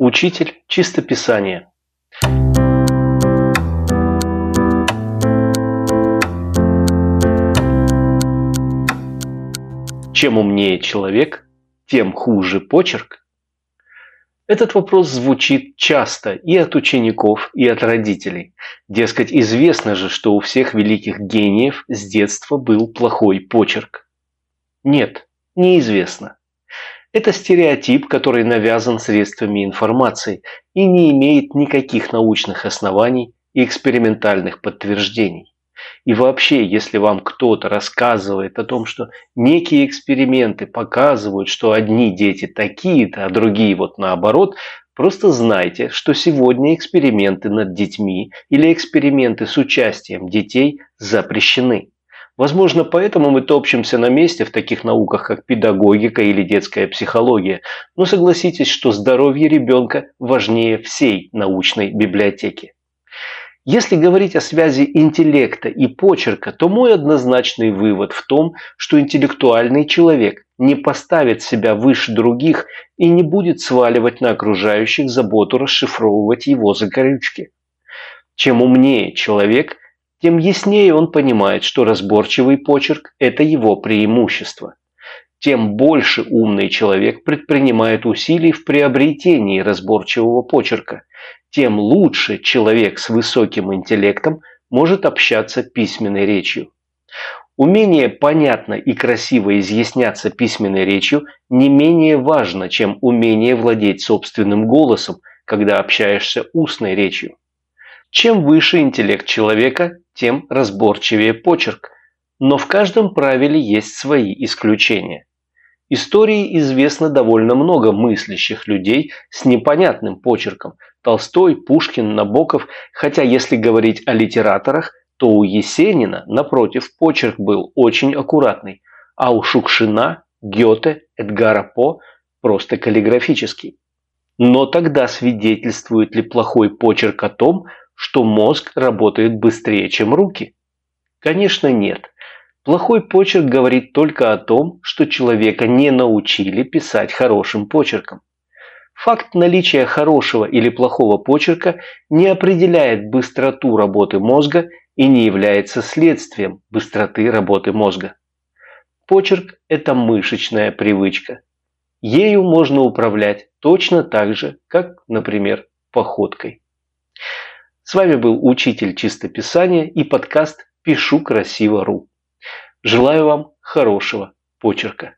Учитель чистописания. Чем умнее человек, тем хуже почерк. Этот вопрос звучит часто и от учеников, и от родителей. Дескать, известно же, что у всех великих гениев с детства был плохой почерк. Нет, неизвестно. Это стереотип, который навязан средствами информации и не имеет никаких научных оснований и экспериментальных подтверждений. И вообще, если вам кто-то рассказывает о том, что некие эксперименты показывают, что одни дети такие-то, а другие вот наоборот, просто знайте, что сегодня эксперименты над детьми или эксперименты с участием детей запрещены. Возможно, поэтому мы топчемся на месте в таких науках, как педагогика или детская психология. Но согласитесь, что здоровье ребенка важнее всей научной библиотеки. Если говорить о связи интеллекта и почерка, то мой однозначный вывод в том, что интеллектуальный человек не поставит себя выше других и не будет сваливать на окружающих заботу расшифровывать его закорючки. Чем умнее человек – тем яснее он понимает, что разборчивый почерк – это его преимущество. Тем больше умный человек предпринимает усилий в приобретении разборчивого почерка, тем лучше человек с высоким интеллектом может общаться письменной речью. Умение понятно и красиво изъясняться письменной речью не менее важно, чем умение владеть собственным голосом, когда общаешься устной речью. Чем выше интеллект человека, тем разборчивее почерк. Но в каждом правиле есть свои исключения. Истории известно довольно много мыслящих людей с непонятным почерком. Толстой, Пушкин, Набоков. Хотя если говорить о литераторах, то у Есенина, напротив, почерк был очень аккуратный. А у Шукшина, Гёте, Эдгара По просто каллиграфический. Но тогда свидетельствует ли плохой почерк о том, что мозг работает быстрее, чем руки? Конечно, нет. Плохой почерк говорит только о том, что человека не научили писать хорошим почерком. Факт наличия хорошего или плохого почерка не определяет быстроту работы мозга и не является следствием быстроты работы мозга. Почерк – это мышечная привычка. Ею можно управлять точно так же, как, например, походкой. С вами был учитель чистописания и подкаст «Пишу красиво.ру». Желаю вам хорошего почерка.